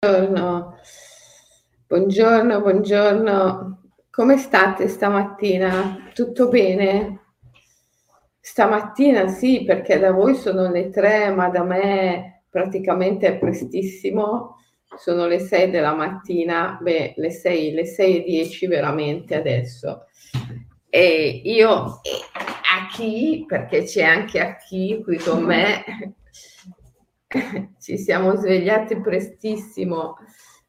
Buongiorno, buongiorno, buongiorno. Come state stamattina? Tutto bene? Stamattina sì, perché da voi sono le tre, ma da me praticamente è prestissimo. Sono le sei della mattina, beh, le sei, le sei e dieci veramente adesso. E io a chi, perché c'è anche a chi qui con me, ci siamo svegliati prestissimo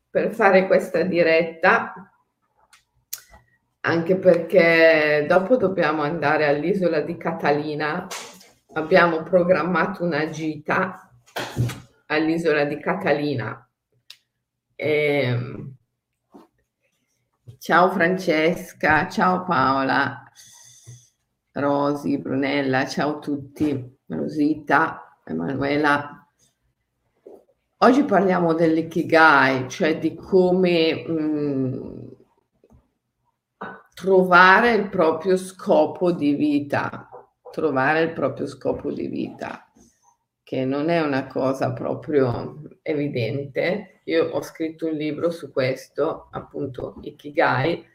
per fare questa diretta, anche perché dopo dobbiamo andare all'isola di Catalina. Abbiamo programmato una gita all'isola di Catalina. E... Ehm, ciao Francesca, ciao Paola, Rosi, Brunella, ciao a tutti, Rosita, Emanuela. Oggi parliamo dell'ikigai, cioè di come mh, mm, trovare il proprio scopo di vita, trovare il proprio scopo di vita, che non è una cosa proprio evidente. Io ho scritto un libro su questo, appunto, Ikigai.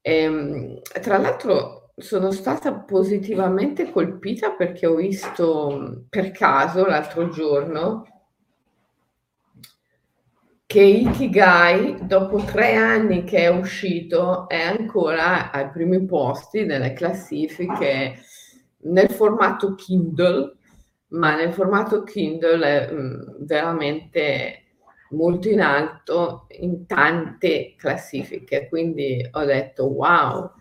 E, ehm, tra l'altro sono stata positivamente colpita perché ho visto per caso l'altro giorno che Ikigai, dopo tre anni che è uscito, è ancora ai primi posti nelle classifiche nel formato Kindle, ma nel formato Kindle è mm, veramente molto in alto in tante classifiche, quindi ho detto wow,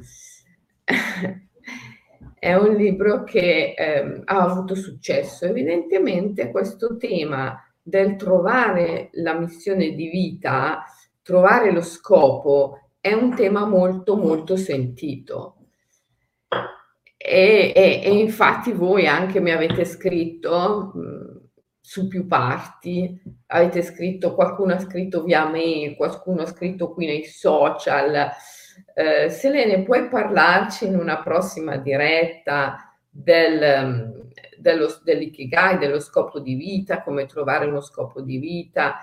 è un libro che eh, ha avuto successo. Evidentemente questo tema del trovare la missione di vita, trovare lo scopo, è un tema molto molto sentito. E, e, e infatti voi anche mi avete scritto mh, su più parti, avete scritto, qualcuno ha scritto via mail, qualcuno ha scritto qui nei social. Eh, Selene, puoi parlarci in una prossima diretta del, dello, dell'ikigai, dello scopo di vita, come trovare uno scopo di vita.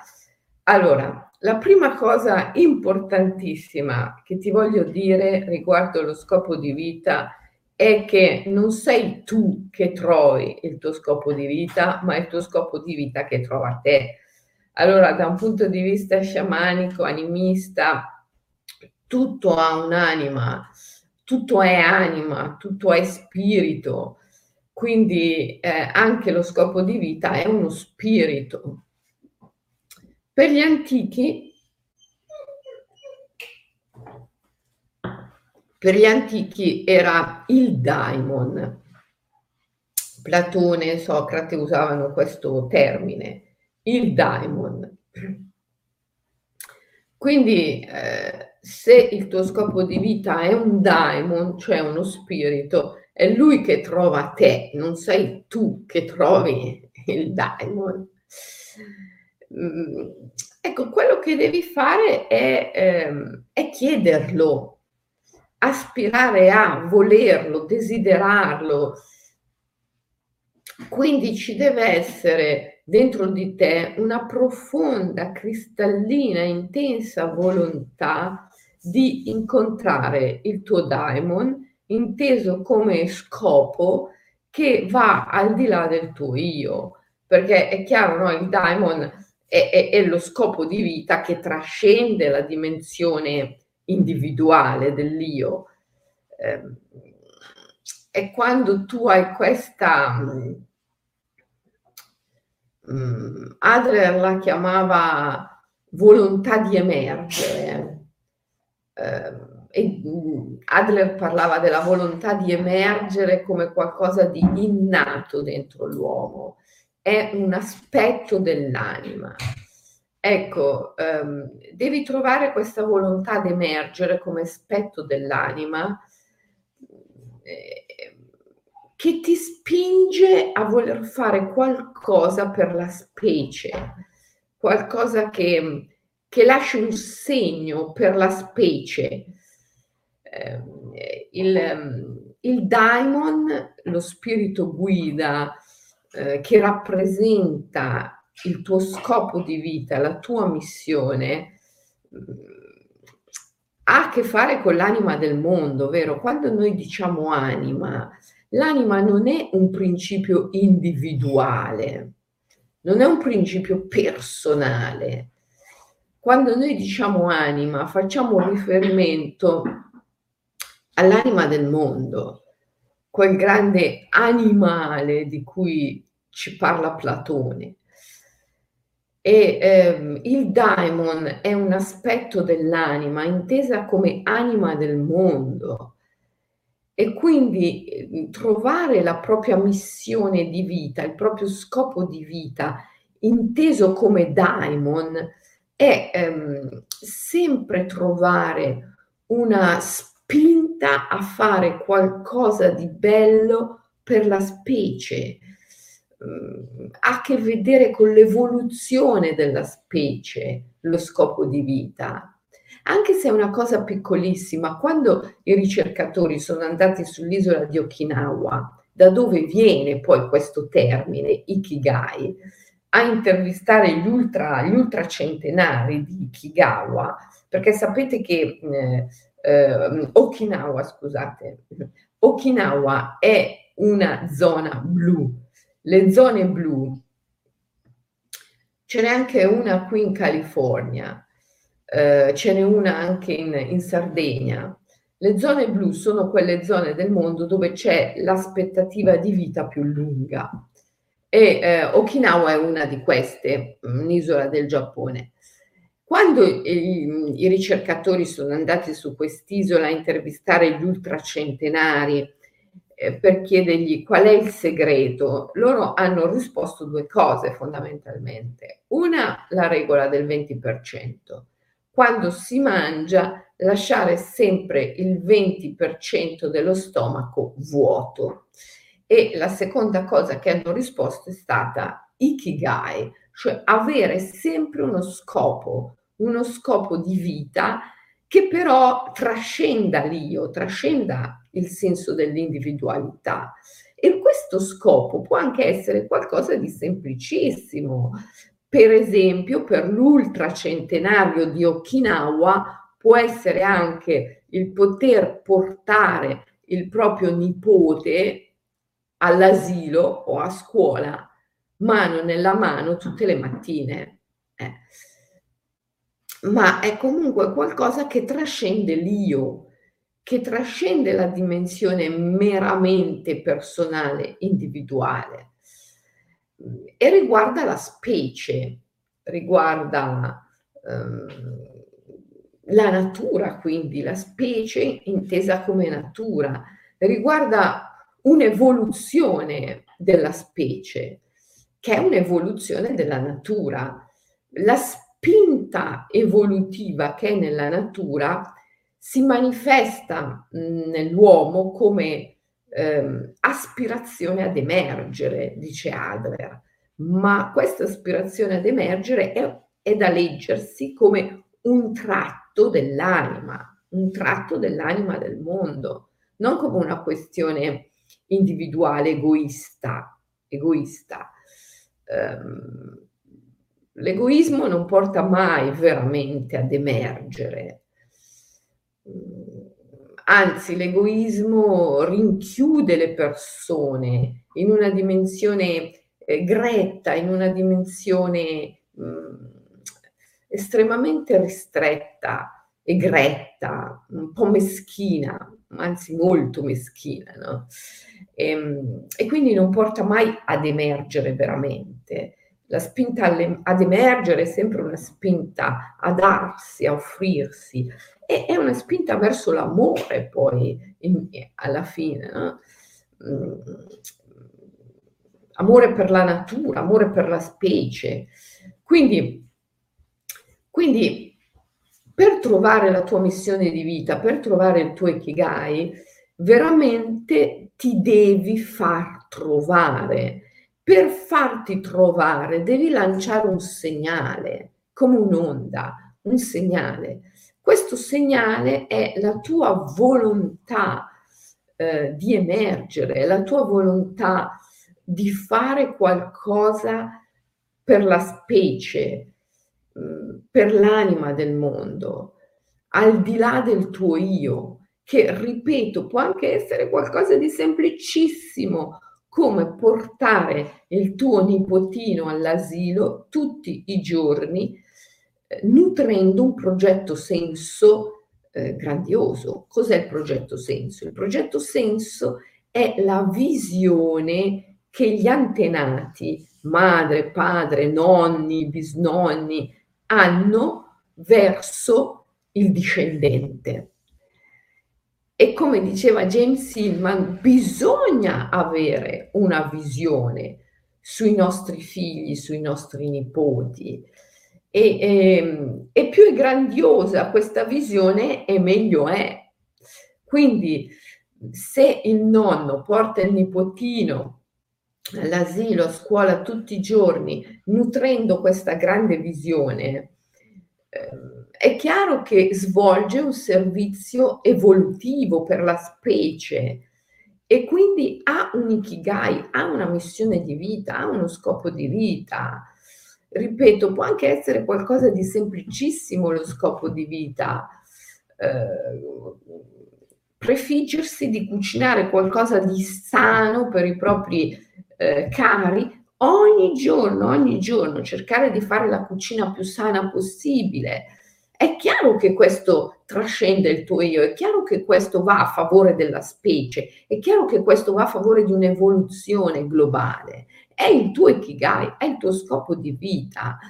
Allora, la prima cosa importantissima che ti voglio dire riguardo lo scopo di vita è che non sei tu che trovi il tuo scopo di vita, ma è il tuo scopo di vita che trova te. Allora, da un punto di vista sciamanico, animista, tutto ha un'anima, tutto è anima, tutto è spirito, quindi eh, anche lo scopo di vita è uno spirito. Per gli antichi, per gli antichi era il daimon. Platone e Socrate usavano questo termine, il daimon. Quindi eh, se il tuo scopo di vita è un daimon, cioè uno spirito, è lui che trova te, non sei tu che trovi il daimon. Mm, ecco, quello che devi fare è, ehm, è chiederlo, aspirare a, volerlo, desiderarlo. Quindi ci deve essere dentro di te una profonda, cristallina, intensa volontà di incontrare il tuo daimon inteso come scopo che va al di là del tuo io, perché è chiaro, no? il daimon è, è, è lo scopo di vita che trascende la dimensione individuale dell'io. Eh, e quando tu hai questa... Um, Adler la chiamava volontà di emergere. E Adler parlava della volontà di emergere come qualcosa di innato dentro l'uomo, è un aspetto dell'anima. Ecco, um, devi trovare questa volontà di emergere come aspetto dell'anima eh, che ti spinge a voler fare qualcosa per la specie, qualcosa che, che lascia un segno per la specie Ehm, il, ehm, il daimon, lo spirito guida eh, che rappresenta il tuo scopo di vita, la tua missione, ha a che fare con l'anima del mondo, vero? Quando noi diciamo anima, l'anima non è un principio individuale, non è un principio personale. Quando noi diciamo anima, facciamo riferimento all'anima del mondo, quel grande animale di cui ci parla Platone. E ehm, il daimon è un aspetto dell'anima intesa come anima del mondo e quindi ehm, trovare la propria missione di vita, il proprio scopo di vita inteso come daimon è ehm, sempre trovare una spinta a fare qualcosa di bello per la specie, ha a che vedere con l'evoluzione della specie, lo scopo di vita. Anche se è una cosa piccolissima, quando i ricercatori sono andati sull'isola di Okinawa, da dove viene poi questo termine, Ikigai, a intervistare gli, ultra, gli ultracentenari di Ikigawa, perché sapete che eh, eh, Okinawa, scusate, Okinawa è una zona blu, le zone blu, ce n'è anche una qui in California, eh, ce n'è una anche in, in Sardegna. Le zone blu sono quelle zone del mondo dove c'è l'aspettativa di vita più lunga e eh, Okinawa è una di queste, un'isola del Giappone. Quando i, i ricercatori sono andati su quest'isola a intervistare gli ultracentenari eh, per chiedergli qual è il segreto, loro hanno risposto due cose fondamentalmente. Una, la regola del 20%. Quando si mangia, lasciare sempre il 20% dello stomaco vuoto. E la seconda cosa che hanno risposto è stata ikigai, cioè avere sempre uno scopo, uno scopo di vita che però trascenda l'io, trascenda il senso dell'individualità. E questo scopo può anche essere qualcosa di semplicissimo. Per esempio, per l'ultracentenario di Okinawa può essere anche il poter portare il proprio nipote all'asilo o a scuola mano nella mano tutte le mattine. Eh. Ma è comunque qualcosa che trascende l'io, che trascende la dimensione meramente personale, individuale e riguarda la specie, riguarda um, la natura, quindi la specie intesa come natura, riguarda un'evoluzione della specie, che è un'evoluzione della natura. La spinta evolutiva che è nella natura si manifesta nell'uomo come ehm, aspirazione ad emergere, dice Adler, ma questa aspirazione ad emergere è, è da leggersi come un tratto dell'anima, un tratto dell'anima del mondo, non come una questione individuale, egoista, egoista. Um, l'egoismo non porta mai veramente ad emergere, anzi l'egoismo rinchiude le persone in una dimensione eh, gretta, in una dimensione mh, mm, estremamente ristretta e gretta, un po' meschina, anzi molto meschina, no? e, ehm, e, quindi non porta mai ad emergere veramente. La spinta ad emergere è sempre una spinta a darsi, a offrirsi, e è una spinta verso l'amore poi in, alla fine. No? Mm, amore per la natura, amore per la specie. Quindi, quindi per trovare la tua missione di vita, per trovare il tuo ikigai, veramente ti devi far trovare. Per farti trovare devi lanciare un segnale, come un'onda, un segnale. Questo segnale è la tua volontà eh, di emergere, la tua volontà di fare qualcosa per la specie, mm, per l'anima del mondo, al di là del tuo io, che ripeto può anche essere qualcosa di semplicissimo, come portare il tuo nipotino all'asilo tutti i giorni, eh, nutrendo un progetto senso eh, grandioso. Cos'è il progetto senso? Il progetto senso è la visione che gli antenati, madre, padre, nonni, bisnonni, hanno verso il discendente. E come diceva James Hillman, bisogna avere una visione sui nostri figli, sui nostri nipoti. E, e, ehm, e più è grandiosa questa visione e meglio è. Quindi se il nonno porta il nipotino all'asilo, a scuola tutti i giorni, nutrendo questa grande visione, eh, è chiaro che svolge un servizio evolutivo per la specie e quindi ha un ikigai, ha una missione di vita, ha uno scopo di vita. Ripeto, può anche essere qualcosa di semplicissimo lo scopo di vita. Eh, prefiggersi di cucinare qualcosa di sano per i propri eh, cari ogni giorno, ogni giorno, cercare di fare la cucina più sana possibile, è chiaro che questo trascende il tuo io, è chiaro che questo va a favore della specie, è chiaro che questo va a favore di un'evoluzione globale. È il tuo ikigai, è il tuo scopo di vita.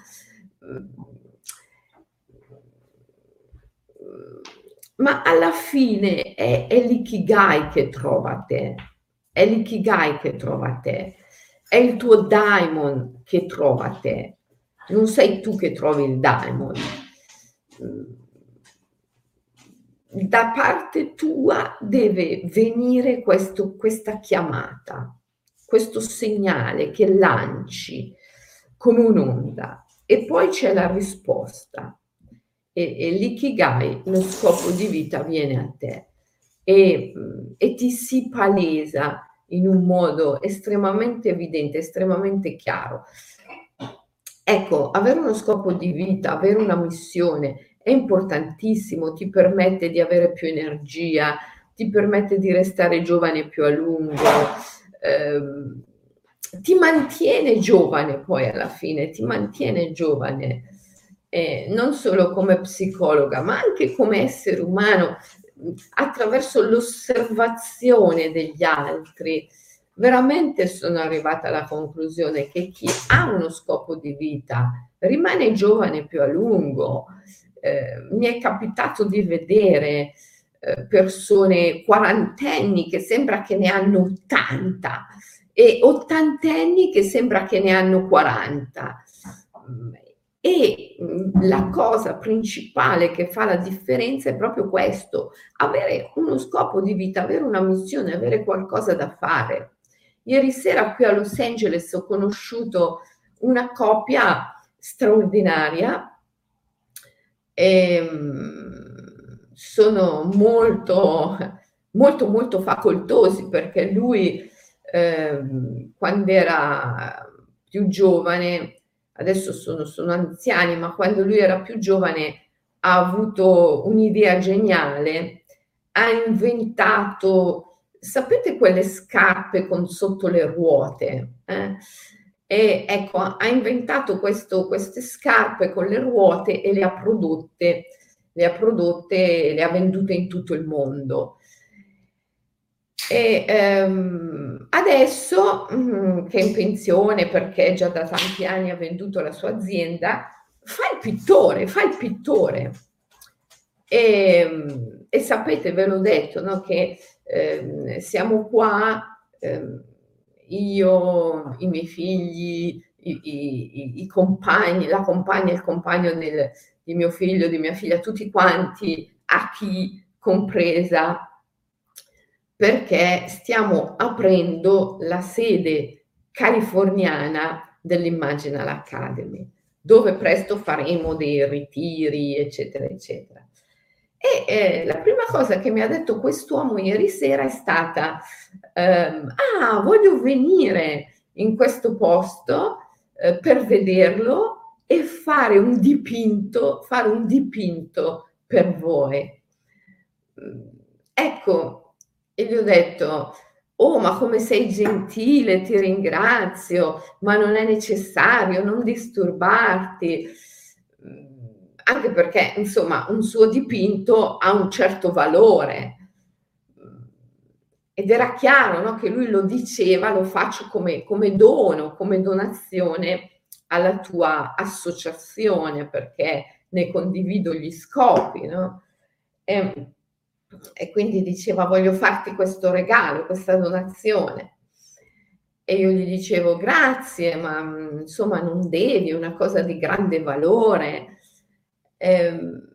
Ma alla fine è, è l'ikigai che trova te, è l'ikigai che trova te, è il tuo daimon che trova te. Non sei tu che trovi il daimon, da parte tua deve venire questo, questa chiamata, questo segnale che lanci come un'onda. E poi c'è la risposta. E, e l'ikigai, lo scopo di vita viene a te. E, e ti si palesa in un modo estremamente evidente, estremamente chiaro. Ecco, avere uno scopo di vita, avere una missione è importantissimo, ti permette di avere più energia, ti permette di restare giovane più a lungo, ehm, ti mantiene giovane poi alla fine, ti mantiene giovane, eh, non solo come psicologa, ma anche come essere umano, attraverso l'osservazione degli altri veramente sono arrivata alla conclusione che chi ha uno scopo di vita rimane giovane più a lungo. Eh, mi è capitato di vedere eh, persone quarantenni che sembra che ne hanno 80 e ottantenni che sembra che ne hanno 40. E mm, la cosa principale che fa la differenza è proprio questo, avere uno scopo di vita, avere una missione, avere qualcosa da fare. Ieri sera qui a Los Angeles ho conosciuto una coppia straordinaria. E ehm, sono molto, molto, molto facoltosi perché lui eh, quando era più giovane, adesso sono, sono anziani, ma quando lui era più giovane ha avuto un'idea geniale, ha inventato sapete quelle scarpe con sotto le ruote? Eh? E ecco, ha inventato questo, queste scarpe con le ruote e le ha prodotte, le ha prodotte, le ha vendute in tutto il mondo. E ehm, adesso, mh, mm, che è in pensione perché già da tanti anni ha venduto la sua azienda, fa il pittore, fa il pittore. E, e sapete, ve l'ho detto, no, che eh, siamo qua, eh, io, i miei figli, i, i, i, compagni, la compagna, il compagno del, di mio figlio, di mia figlia, tutti quanti, a chi compresa, perché stiamo aprendo la sede californiana dell'Imaginal Academy, dove presto faremo dei ritiri, eccetera, eccetera. E eh, la prima cosa che mi ha detto quest'uomo ieri sera è stata, ehm, ah, voglio venire in questo posto eh, per vederlo e fare un dipinto, fare un dipinto per voi. Ecco, e gli ho detto, oh ma come sei gentile, ti ringrazio, ma non è necessario, non disturbarti anche perché insomma un suo dipinto ha un certo valore ed era chiaro no, che lui lo diceva, lo faccio come, come dono, come donazione alla tua associazione perché ne condivido gli scopi. No? E, e quindi diceva voglio farti questo regalo, questa donazione. E io gli dicevo grazie, ma insomma non devi, è una cosa di grande valore. E, ehm,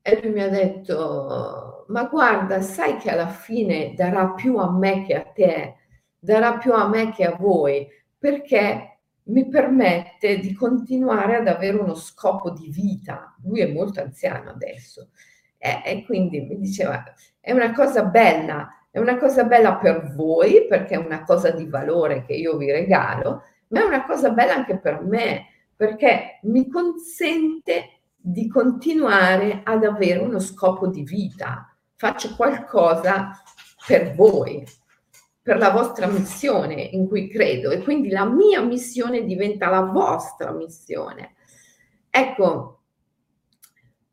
e lui mi ha detto, ma guarda, sai che alla fine darà più a me che a te, darà più a me che a voi, perché mi permette di continuare ad avere uno scopo di vita. Lui è molto anziano adesso. E, e quindi mi diceva, è una cosa bella, è una cosa bella per voi, perché è una cosa di valore che io vi regalo, ma è una cosa bella anche per me, perché mi consente di continuare ad avere uno scopo di vita. Faccio qualcosa per voi, per la vostra missione in cui credo e quindi la mia missione diventa la vostra missione. Ecco,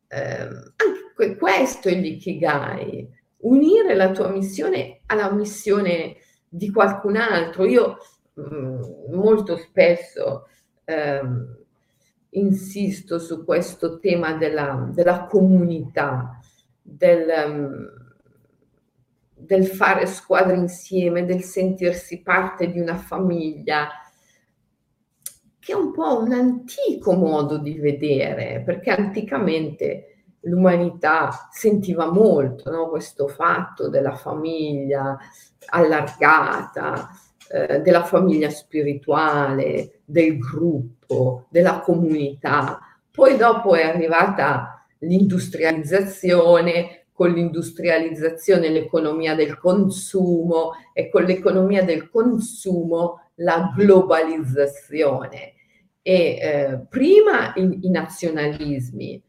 ehm, anche questo è l'ikigai, unire la tua missione alla missione di qualcun altro. Io mh, mm, molto spesso ehm, insisto su questo tema della, della comunità, del, um, del, fare squadra insieme, del sentirsi parte di una famiglia, che è un po' un antico modo di vedere, perché anticamente l'umanità sentiva molto no? questo fatto della famiglia allargata, eh, della famiglia spirituale, del gruppo, della comunità. Poi dopo è arrivata l'industrializzazione, con l'industrializzazione l'economia del consumo e con l'economia del consumo la globalizzazione. E eh, prima i, i, nazionalismi,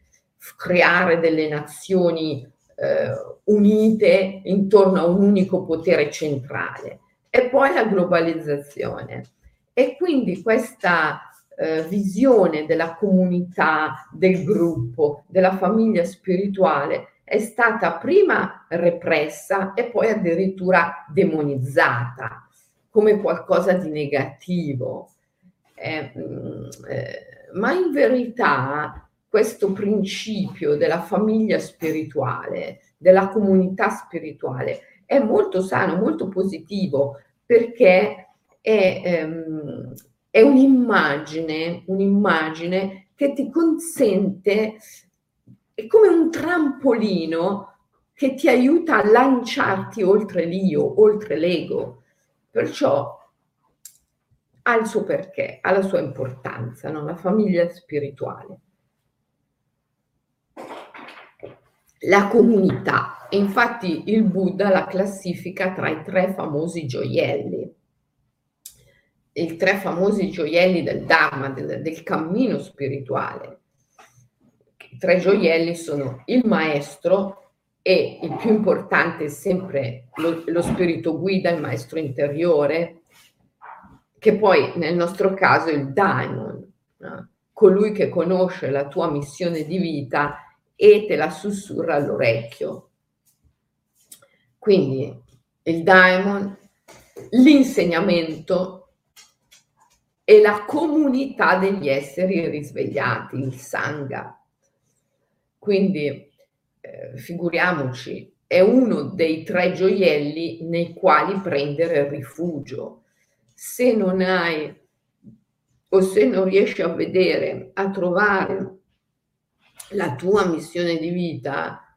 creare delle nazioni eh, unite intorno a un unico potere centrale e poi la globalizzazione. E quindi questa eh, visione della comunità, del gruppo, della famiglia spirituale è stata prima repressa e poi addirittura demonizzata come qualcosa di negativo. Eh, eh, ma in verità questo principio della famiglia spirituale, della comunità spirituale, è molto sano, molto positivo, perché è, ehm, è un'immagine, un'immagine che ti consente, è come un trampolino che ti aiuta a lanciarti oltre l'io, oltre l'ego. Perciò ha il suo perché, ha la sua importanza, no? la famiglia spirituale. La comunità infatti il Buddha la classifica tra i tre famosi gioielli, i tre famosi gioielli del Dharma, del, del cammino spirituale. I tre gioielli sono il maestro e il più importante è sempre lo, lo spirito guida, il maestro interiore, che poi nel nostro caso è il daimon, no? colui che conosce la tua missione di vita e te la sussurra all'orecchio. Quindi il daimon, l'insegnamento e la comunità degli esseri risvegliati, il sangha. Quindi eh, figuriamoci, è uno dei tre gioielli nei quali prendere rifugio. Se non hai o se non riesci a vedere, a trovare la tua missione di vita,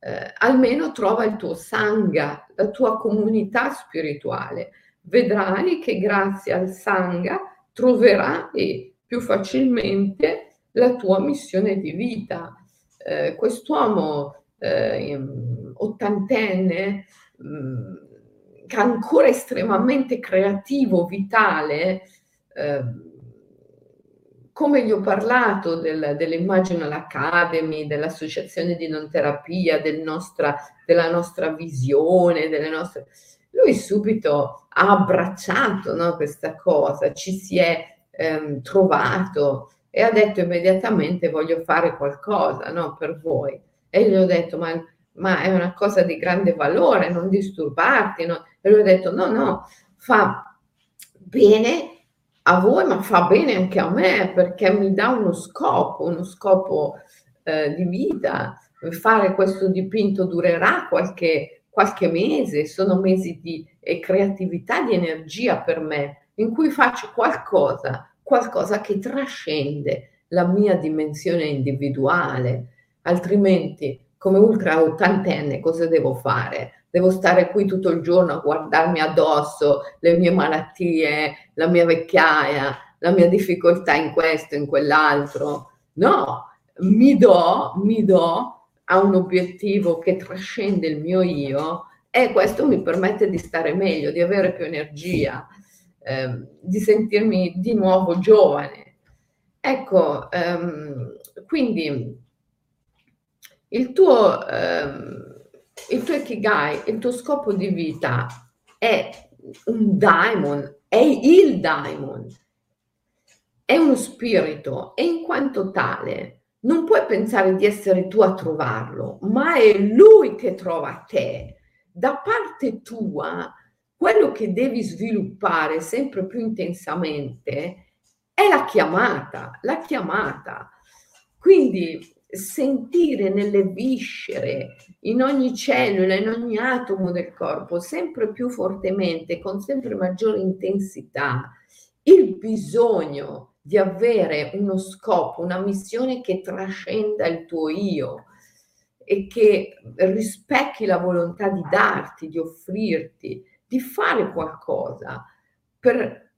eh, almeno trova il tuo sangha, la tua comunità spirituale. Vedrai che grazie al sangha troverai più facilmente la tua missione di vita. Eh, quest'uomo eh, ottantenne, mh, mm, ancora estremamente creativo, vitale, eh, come gli ho parlato del, dell'Imaginal Academy, dell'associazione di non terapia, del nostra, della nostra visione, delle nostre... lui subito abbracciato no, questa cosa, ci si è ehm, trovato e ha detto immediatamente voglio fare qualcosa no, per voi. E gli ho detto ma, ma, è una cosa di grande valore, non disturbarti. No? E lui ha detto no, no, fa bene a voi, ma fa bene anche a me perché mi dà uno scopo, uno scopo eh, di vita. Fare questo dipinto durerà qualche, qualche mese, sono mesi di eh, creatività, di energia per me, in cui faccio qualcosa, qualcosa che trascende la mia dimensione individuale, altrimenti come ultra ottantenne cosa devo fare? devo stare qui tutto il giorno a guardarmi addosso le mie malattie, la mia vecchiaia, la mia difficoltà in questo, in quell'altro. No, mi do, mi do a un obiettivo che trascende il mio io e questo mi permette di stare meglio, di avere più energia, eh, di sentirmi di nuovo giovane. Ecco, ehm, quindi il tuo... Ehm, il tuo Ikigai, il tuo scopo di vita è un diamond, è il diamond, è uno spirito e in quanto tale non puoi pensare di essere tu a trovarlo, ma è lui che trova te. Da parte tua, quello che devi sviluppare sempre più intensamente è la chiamata, la chiamata. Quindi sentire nelle viscere, in ogni cellula, in ogni atomo del corpo, sempre più fortemente, con sempre maggiore intensità, il bisogno di avere uno scopo, una missione che trascenda il tuo io e che rispecchi la volontà di darti, di offrirti, di fare qualcosa per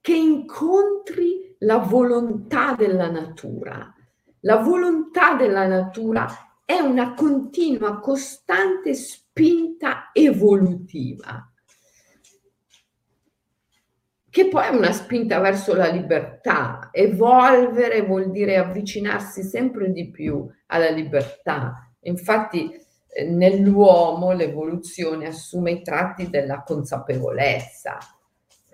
che incontri la volontà della natura. La volontà della natura è una continua, costante spinta evolutiva, che poi è una spinta verso la libertà. Evolvere vuol dire avvicinarsi sempre di più alla libertà. Infatti eh, nell'uomo l'evoluzione assume i tratti della consapevolezza.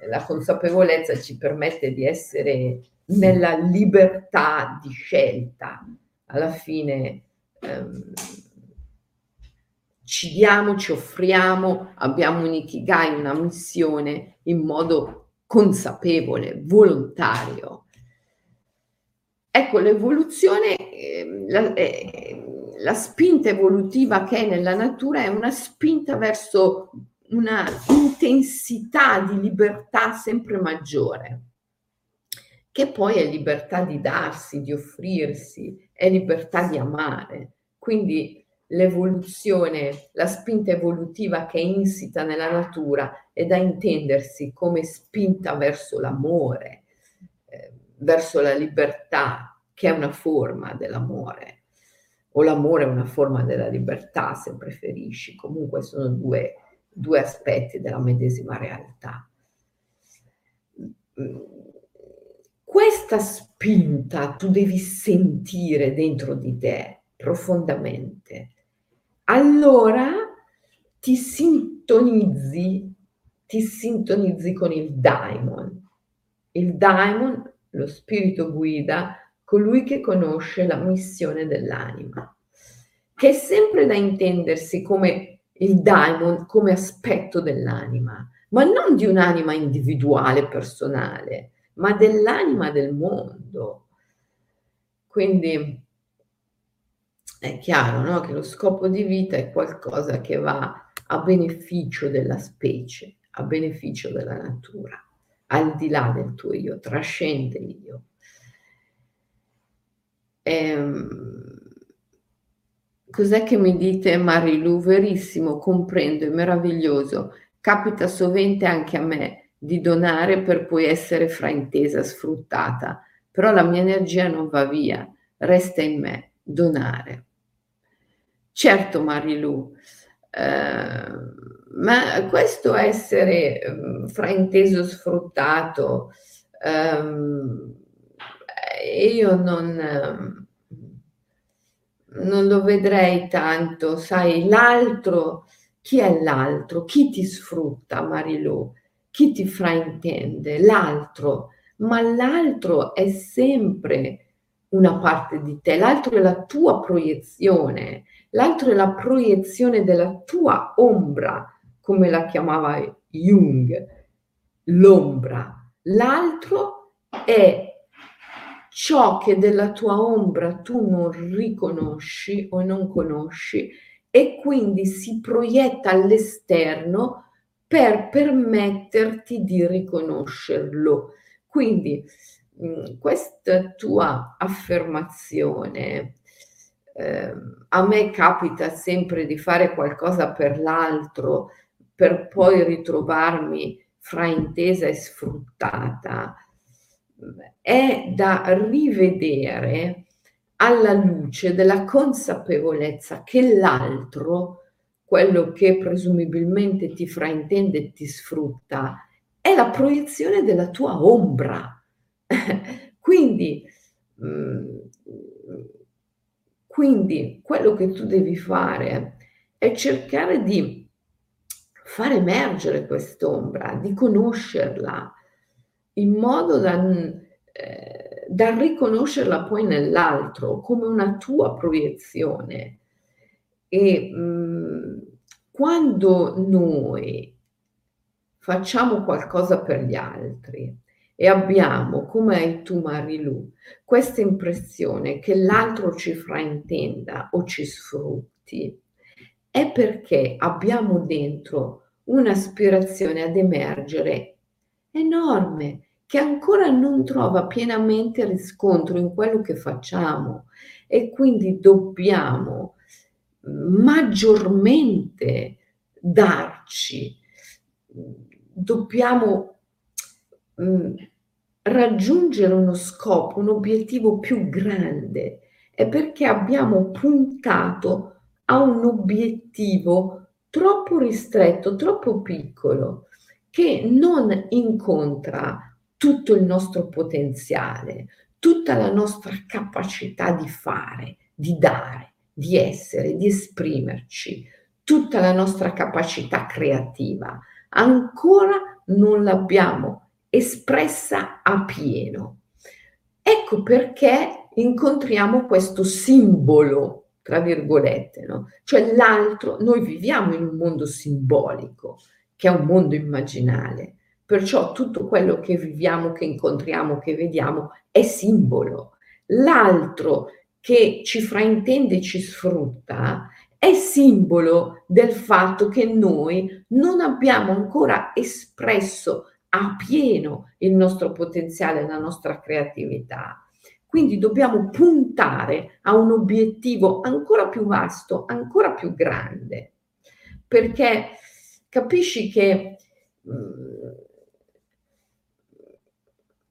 La consapevolezza ci permette di essere nella libertà di scelta. Alla fine ehm, ci diamo, ci offriamo, abbiamo un ikigai, una missione in modo consapevole, volontario. Ecco, l'evoluzione, eh, la, eh, la spinta evolutiva che è nella natura è una spinta verso una intensità di libertà sempre maggiore che poi è libertà di darsi, di offrirsi, è libertà di amare. Quindi l'evoluzione, la spinta evolutiva che è insita nella natura è da intendersi come spinta verso l'amore, eh, verso la libertà, che è una forma dell'amore, o l'amore è una forma della libertà, se preferisci. Comunque sono due, due aspetti della medesima realtà questa spinta tu devi sentire dentro di te profondamente. Allora ti sintonizzi, ti sintonizzi con il daimon. Il daimon, lo spirito guida, colui che conosce la missione dell'anima, che è sempre da intendersi come il daimon, come aspetto dell'anima, ma non di un'anima individuale, personale, ma dell'anima del mondo. Quindi è chiaro no? che lo scopo di vita è qualcosa che va a beneficio della specie, a beneficio della natura, al di là del tuo io, trascende l'io. Ehm, cos'è che mi dite Marilu? Verissimo, comprendo, è meraviglioso. Capita sovente anche a me di donare per poi essere fraintesa, sfruttata, però la mia energia non va via, resta in me, donare. Certo Marilu, eh, ma questo essere eh, frainteso, sfruttato, eh, io non, non lo vedrei tanto, sai, l'altro, chi è l'altro? Chi ti sfrutta, Marilu? Chi ti fraintende? L'altro, ma l'altro è sempre una parte di te, l'altro è la tua proiezione, l'altro è la proiezione della tua ombra, come la chiamava Jung, l'ombra. L'altro è ciò che della tua ombra tu non riconosci o non conosci e quindi si proietta all'esterno per permetterti di riconoscerlo. Quindi mh, questa tua affermazione eh, a me capita sempre di fare qualcosa per l'altro per poi ritrovarmi fraintesa e sfruttata è da rivedere alla luce della consapevolezza che l'altro, quello che presumibilmente ti fraintende e ti sfrutta, è la proiezione della tua ombra. quindi, mm, quindi quello che tu devi fare è cercare di far emergere quest'ombra, di conoscerla, in modo da, eh, da riconoscerla poi nell'altro come una tua proiezione. E mm, quando noi facciamo qualcosa per gli altri e abbiamo, come hai tu Marilu, questa impressione che l'altro ci fraintenda o ci sfrutti, è perché abbiamo dentro un'aspirazione ad emergere enorme che ancora non trova pienamente riscontro in quello che facciamo. E quindi dobbiamo maggiormente darci, dobbiamo mm, raggiungere uno scopo, un obiettivo più grande è perché abbiamo puntato a un obiettivo troppo ristretto, troppo piccolo, che non incontra tutto il nostro potenziale, tutta la nostra capacità di fare, di dare, di essere, di esprimerci, tutta la nostra capacità creativa. Ancora non l'abbiamo espressa a pieno. Ecco perché incontriamo questo simbolo, tra virgolette, no? Cioè l'altro, noi viviamo in un mondo simbolico, che è un mondo immaginale. Perciò tutto quello che viviamo, che incontriamo, che vediamo è simbolo. L'altro che ci fraintende e ci sfrutta è simbolo del fatto che noi non abbiamo ancora espresso a pieno il nostro potenziale, la nostra creatività. Quindi dobbiamo puntare a un obiettivo ancora più vasto, ancora più grande, perché capisci che mh, mm,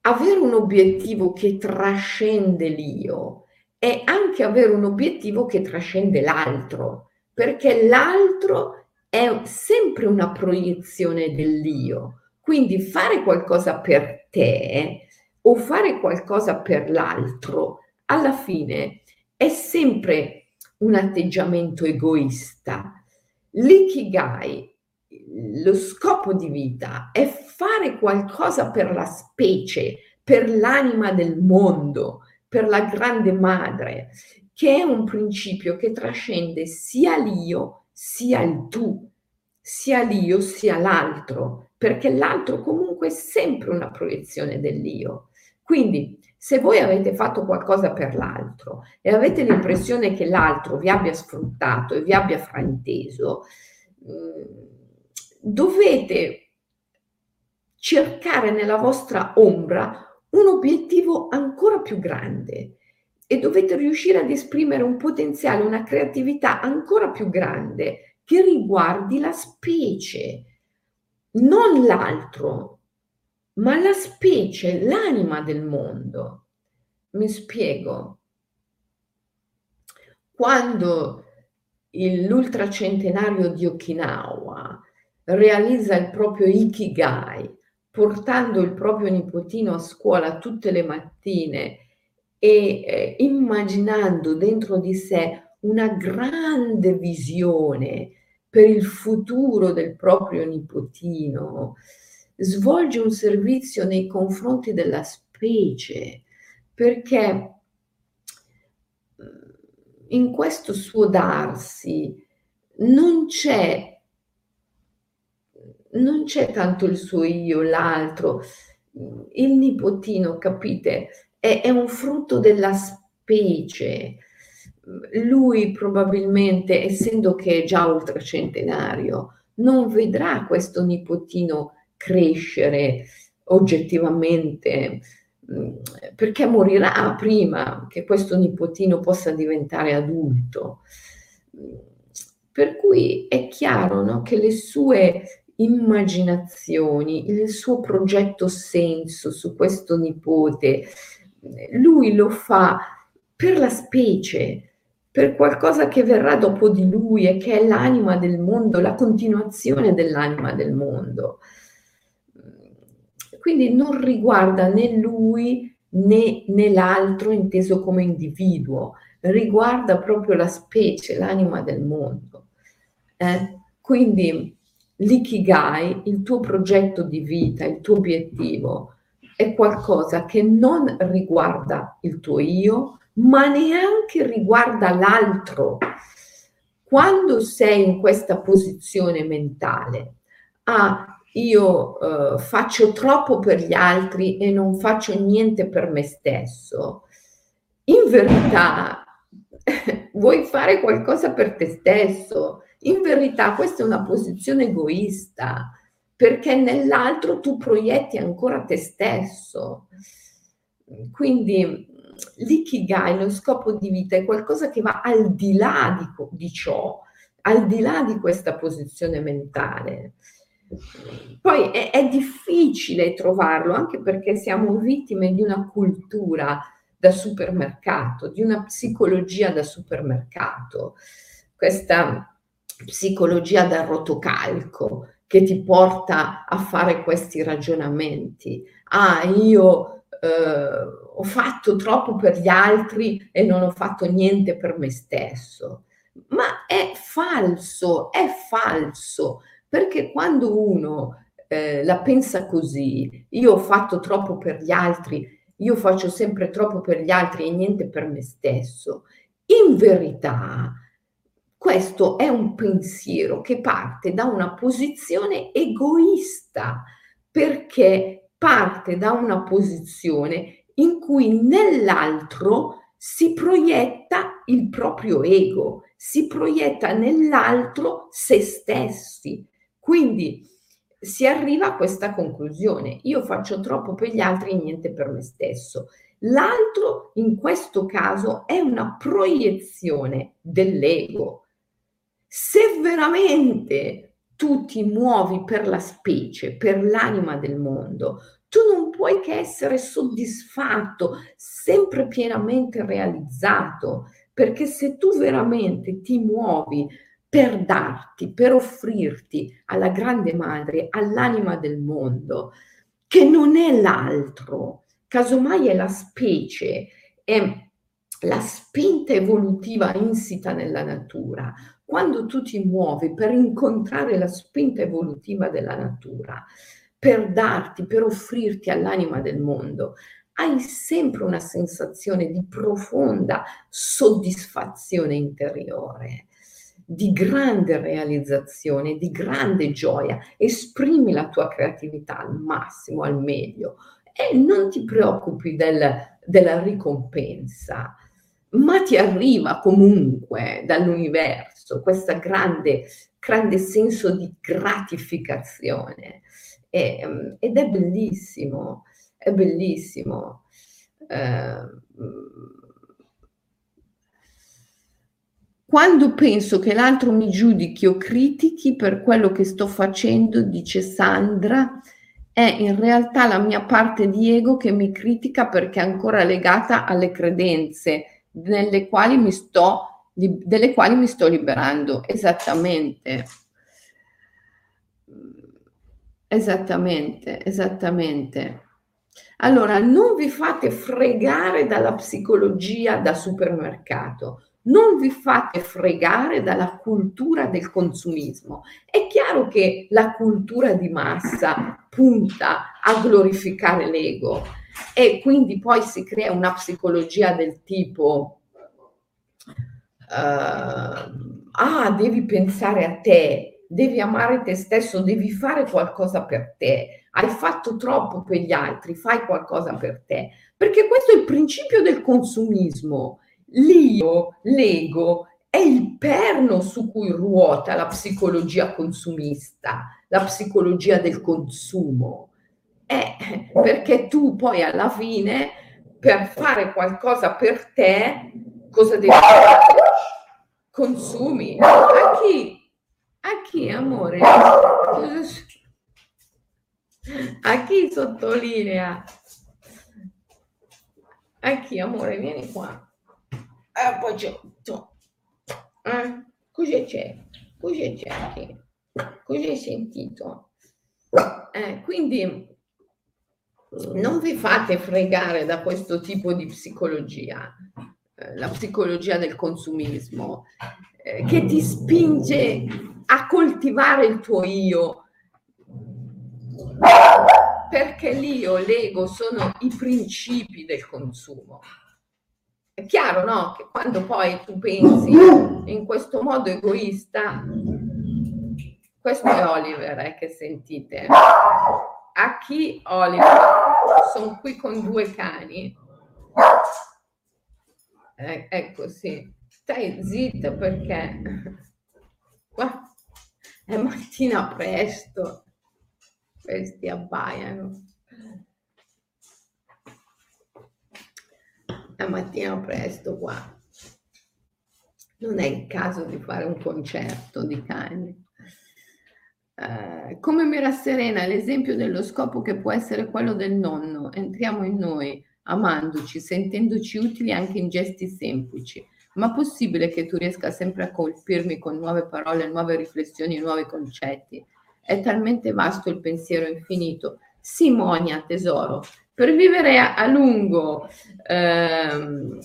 avere un obiettivo che trascende l'io è anche avere un obiettivo che trascende l'altro, perché l'altro è sempre una proiezione dell'io. Quindi fare qualcosa per te o fare qualcosa per l'altro, alla fine è sempre un atteggiamento egoista. L'ikigai lo scopo di vita è fare qualcosa per la specie, per l'anima del mondo, per la grande madre, che è un principio che trascende sia l'io sia il tu, sia l'io sia l'altro, perché l'altro comunque è sempre una proiezione dell'io. Quindi se voi avete fatto qualcosa per l'altro e avete l'impressione che l'altro vi abbia sfruttato e vi abbia frainteso, mm, dovete cercare nella vostra ombra un obiettivo ancora più grande e dovete riuscire ad esprimere un potenziale, una creatività ancora più grande che riguardi la specie, non l'altro, ma la specie, l'anima del mondo. Mi spiego. Quando l'ultracentenario di Okinawa realizza il proprio ikigai, portando il proprio nipotino a scuola tutte le mattine e eh, immaginando dentro di sé una grande visione per il futuro del proprio nipotino, svolge un servizio nei confronti della specie, perché in questo suo darsi non c'è non c'è tanto il suo io, l'altro, il nipotino, capite, è, è un frutto della specie. Lui probabilmente, essendo che è già ultracentenario, non vedrà questo nipotino crescere oggettivamente, mm, perché morirà prima che questo nipotino possa diventare adulto. Per cui è chiaro no, che le sue immaginazioni, il suo progetto senso su questo nipote, lui lo fa per la specie, per qualcosa che verrà dopo di lui e che è l'anima del mondo, la continuazione dell'anima del mondo. Quindi non riguarda né lui né, né l'altro inteso come individuo, riguarda proprio la specie, l'anima del mondo. Eh? Quindi l'ikigai, il tuo progetto di vita, il tuo obiettivo, è qualcosa che non riguarda il tuo io, ma neanche riguarda l'altro. Quando sei in questa posizione mentale, ah, io eh, faccio troppo per gli altri e non faccio niente per me stesso, in verità vuoi fare qualcosa per te stesso. In verità questa è una posizione egoista perché nell'altro tu proietti ancora te stesso. Quindi l'ikigai, lo scopo di vita, è qualcosa che va al di là di, di ciò, al di là di questa posizione mentale. Poi è, è, difficile trovarlo anche perché siamo vittime di una cultura da supermercato, di una psicologia da supermercato, questa psicologia da rotocalco che ti porta a fare questi ragionamenti. Ah, io eh, ho fatto troppo per gli altri e non ho fatto niente per me stesso. Ma è falso, è falso, perché quando uno eh, la pensa così, io ho fatto troppo per gli altri, io faccio sempre troppo per gli altri e niente per me stesso, in verità questo è un pensiero che parte da una posizione egoista, perché parte da una posizione in cui nell'altro si proietta il proprio ego, si proietta nell'altro se stessi. Quindi si arriva a questa conclusione, io faccio troppo per gli altri e niente per me stesso. L'altro in questo caso è una proiezione dell'ego, se veramente tu ti muovi per la specie, per l'anima del mondo, tu non puoi che essere soddisfatto, sempre pienamente realizzato, perché se tu veramente ti muovi per darti, per offrirti alla grande madre, all'anima del mondo, che non è l'altro, casomai è la specie, è la spinta evolutiva insita nella natura, quando tu ti muovi per incontrare la spinta evolutiva della natura, per darti, per offrirti all'anima del mondo, hai sempre una sensazione di profonda soddisfazione interiore, di grande realizzazione, di grande gioia. Esprimi la tua creatività al massimo, al meglio e non ti preoccupi del, della ricompensa ma ti arriva comunque dall'universo questo grande, grande senso di gratificazione e, ehm, ed è bellissimo, è bellissimo. Eh, quando penso che l'altro mi giudichi o critichi per quello che sto facendo, dice Sandra, è in realtà la mia parte di ego che mi critica perché è ancora legata alle credenze quali sto, delle quali mi sto liberando. Esattamente. Esattamente, esattamente. Allora, non vi fate fregare dalla psicologia da supermercato, non vi fate fregare dalla cultura del consumismo. È chiaro che la cultura di massa punta a glorificare l'ego e quindi poi si crea una psicologia del tipo uh, ah, devi pensare a te, devi amare te stesso, devi fare qualcosa per te, hai fatto troppo per gli altri, fai qualcosa per te. Perché questo è il principio del consumismo. L'io, l'ego, è il perno su cui ruota la psicologia consumista, la psicologia del consumo. È perché tu poi alla fine, per fare qualcosa per te, cosa devi fare? consumi. A chi? A chi, amore? A chi sottolinea? A chi, amore? Vieni qua. C'è... Eh? Cosa c'è? Cosa c'è qui? Cosa hai sentito? Eh, quindi non vi fate fregare da questo tipo di psicologia. Eh, la psicologia del consumismo, eh, che ti spinge a coltivare il tuo io, perché l'io, l'ego sono i principi del consumo. È chiaro, no? Che quando poi tu pensi in questo modo egoista, questo è Oliver eh, che sentite. A chi Oliver? Sono qui con due cani eh, ecco sì, stai zitta perché è mattina presto, questi abbaiano. È mattina presto qua. Non è il caso di fare un concerto di cani. Eh, come mi rasserena l'esempio dello scopo che può essere quello del nonno, entriamo in noi, amandoci, sentendoci utili anche in gesti semplici. Ma possibile che tu riesca sempre a colpirmi con nuove parole, nuove riflessioni, nuovi concetti? È talmente vasto il pensiero infinito. Simonia, tesoro, per vivere a, a lungo, ehm,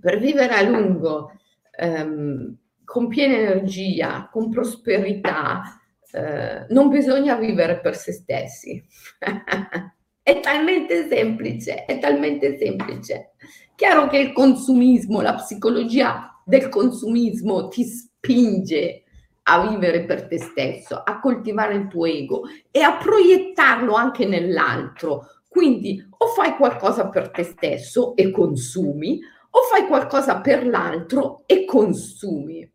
per vivere a lungo, ehm, con piena energia, con prosperità, eh, non bisogna vivere per se stessi. È talmente semplice, è talmente semplice. Chiaro che il consumismo, la psicologia del consumismo ti spinge a vivere per te stesso, a coltivare il tuo ego e a proiettarlo anche nell'altro. Quindi o fai qualcosa per te stesso e consumi, o fai qualcosa per l'altro e consumi.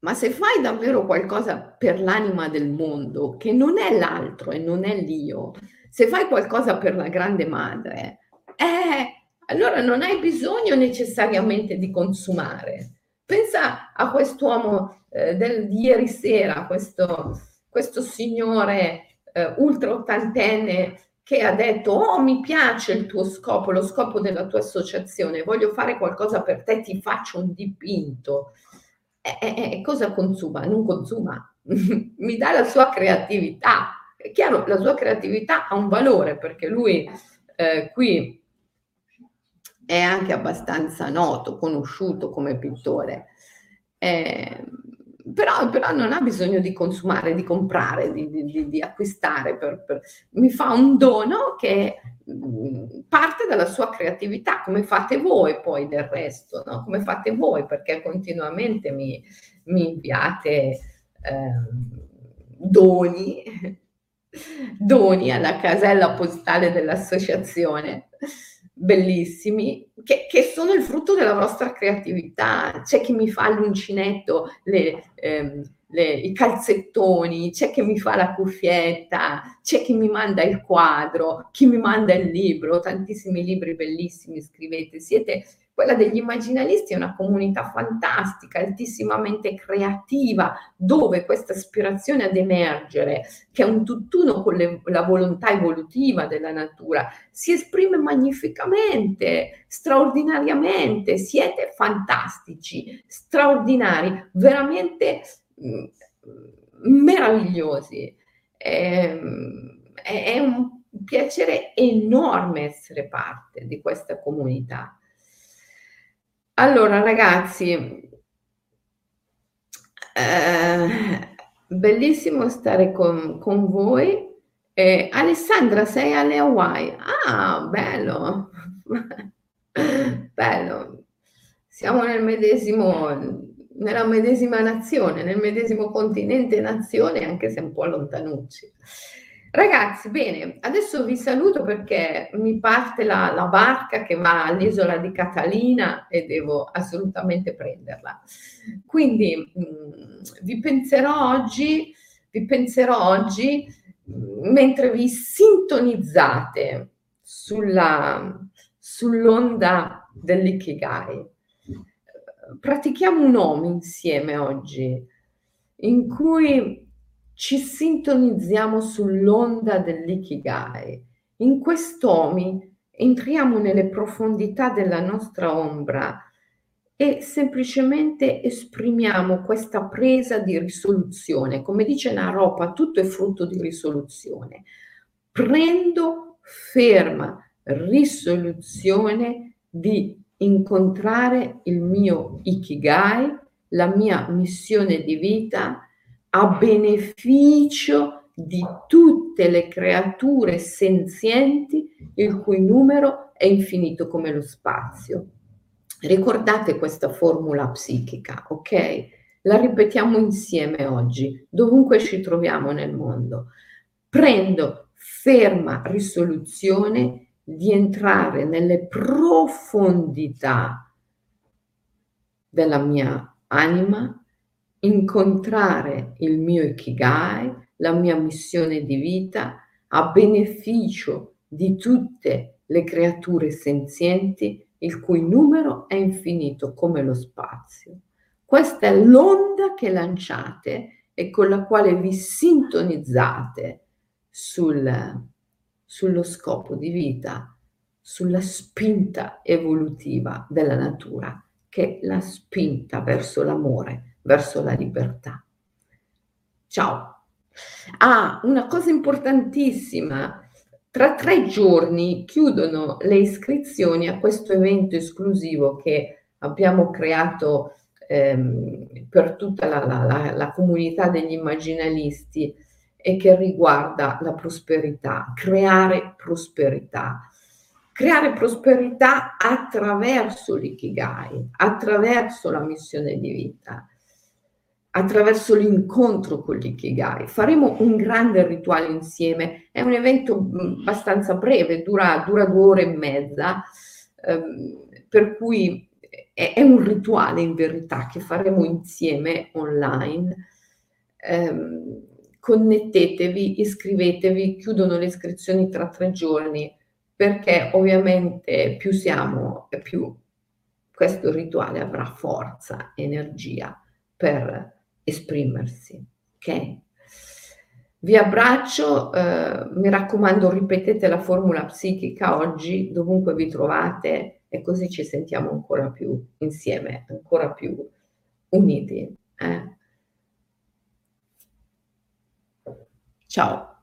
Ma se fai davvero qualcosa per l'anima del mondo, che non è l'altro e non è l'io, se fai qualcosa per la grande madre, eh, allora non hai bisogno necessariamente di consumare. Pensa a quest'uomo eh, del, di ieri sera, questo, questo signore eh, ultra ottantenne che ha detto, oh mi piace il tuo scopo, lo scopo della tua associazione, voglio fare qualcosa per te, ti faccio un dipinto eh, cosa consuma? Non consuma, mi dà la sua creatività. È chiaro, la sua creatività ha un valore perché lui eh, qui è anche abbastanza noto, conosciuto come pittore. Eh, però, però, non ha bisogno di consumare, di comprare, di, di, di acquistare. Per, per, mi fa un dono che parte dalla sua creatività, come fate voi poi del resto, no? come fate voi, perché continuamente mi, mi inviate eh, doni, doni alla casella postale dell'associazione bellissimi che, che, sono il frutto della vostra creatività. C'è chi mi fa l'uncinetto, le, ehm, le, i calzettoni, c'è chi mi fa la cuffietta, c'è chi mi manda il quadro, chi mi manda il libro, tantissimi libri bellissimi scrivete. Siete quella degli immaginalisti è una comunità fantastica, altissimamente creativa, dove questa aspirazione ad emergere, che è un tutt'uno con le, la volontà evolutiva della natura, si esprime magnificamente, straordinariamente. Siete fantastici, straordinari, veramente meravigliosi. E, ehm, è, è un piacere enorme essere parte di questa comunità. Allora ragazzi, eh, bellissimo stare con, con voi. Eh, Alessandra, sei alle Hawaii? Ah, bello, bello. Siamo nel medesimo, nella medesima nazione, nel medesimo continente nazione, anche se un po' lontanucci. Ragazzi, bene, adesso vi saluto perché mi parte la, la barca che va all'isola di Catalina e devo assolutamente prenderla. Quindi mh, mm, vi penserò oggi, vi penserò oggi mh, mm, mentre vi sintonizzate sulla, sull'onda dell'ikigai. Pratichiamo un nome insieme oggi in cui ci sintonizziamo sull'onda dell'ikigai. In quest'omi entriamo nelle profondità della nostra ombra e semplicemente esprimiamo questa presa di risoluzione. Come dice Naropa, tutto è frutto di risoluzione. Prendo ferma risoluzione di incontrare il mio ikigai, la mia missione di vita a beneficio di tutte le creature senzienti il cui numero è infinito come lo spazio. Ricordate questa formula psichica, ok? La ripetiamo insieme oggi, dovunque ci troviamo nel mondo. Prendo ferma risoluzione di entrare nelle profondità della mia anima incontrare il mio ikigai, la mia missione di vita a beneficio di tutte le creature senzienti il cui numero è infinito come lo spazio. Questa è l'onda che lanciate e con la quale vi sintonizzate sul, sullo scopo di vita, sulla spinta evolutiva della natura, che è la spinta verso l'amore verso la libertà. Ciao. Ah, una cosa importantissima. Tra tre giorni chiudono le iscrizioni a questo evento esclusivo che abbiamo creato ehm, per tutta la, la, la comunità degli immaginalisti e che riguarda la prosperità, creare prosperità creare prosperità attraverso l'ikigai, attraverso la missione di vita attraverso l'incontro con l'ikigai. Faremo un grande rituale insieme, è un evento mm, abbastanza breve, dura, dura due ore e mezza, ehm, per cui è, un rituale in verità che faremo insieme online. Ehm, connettetevi, iscrivetevi, chiudono le iscrizioni tra tre giorni perché ovviamente più siamo, più questo rituale avrà forza, energia per esprimersi. Ok? Vi abbraccio, eh, mi raccomando ripetete la formula psichica oggi dovunque vi trovate e così ci sentiamo ancora più insieme, ancora più uniti. Eh? Ciao.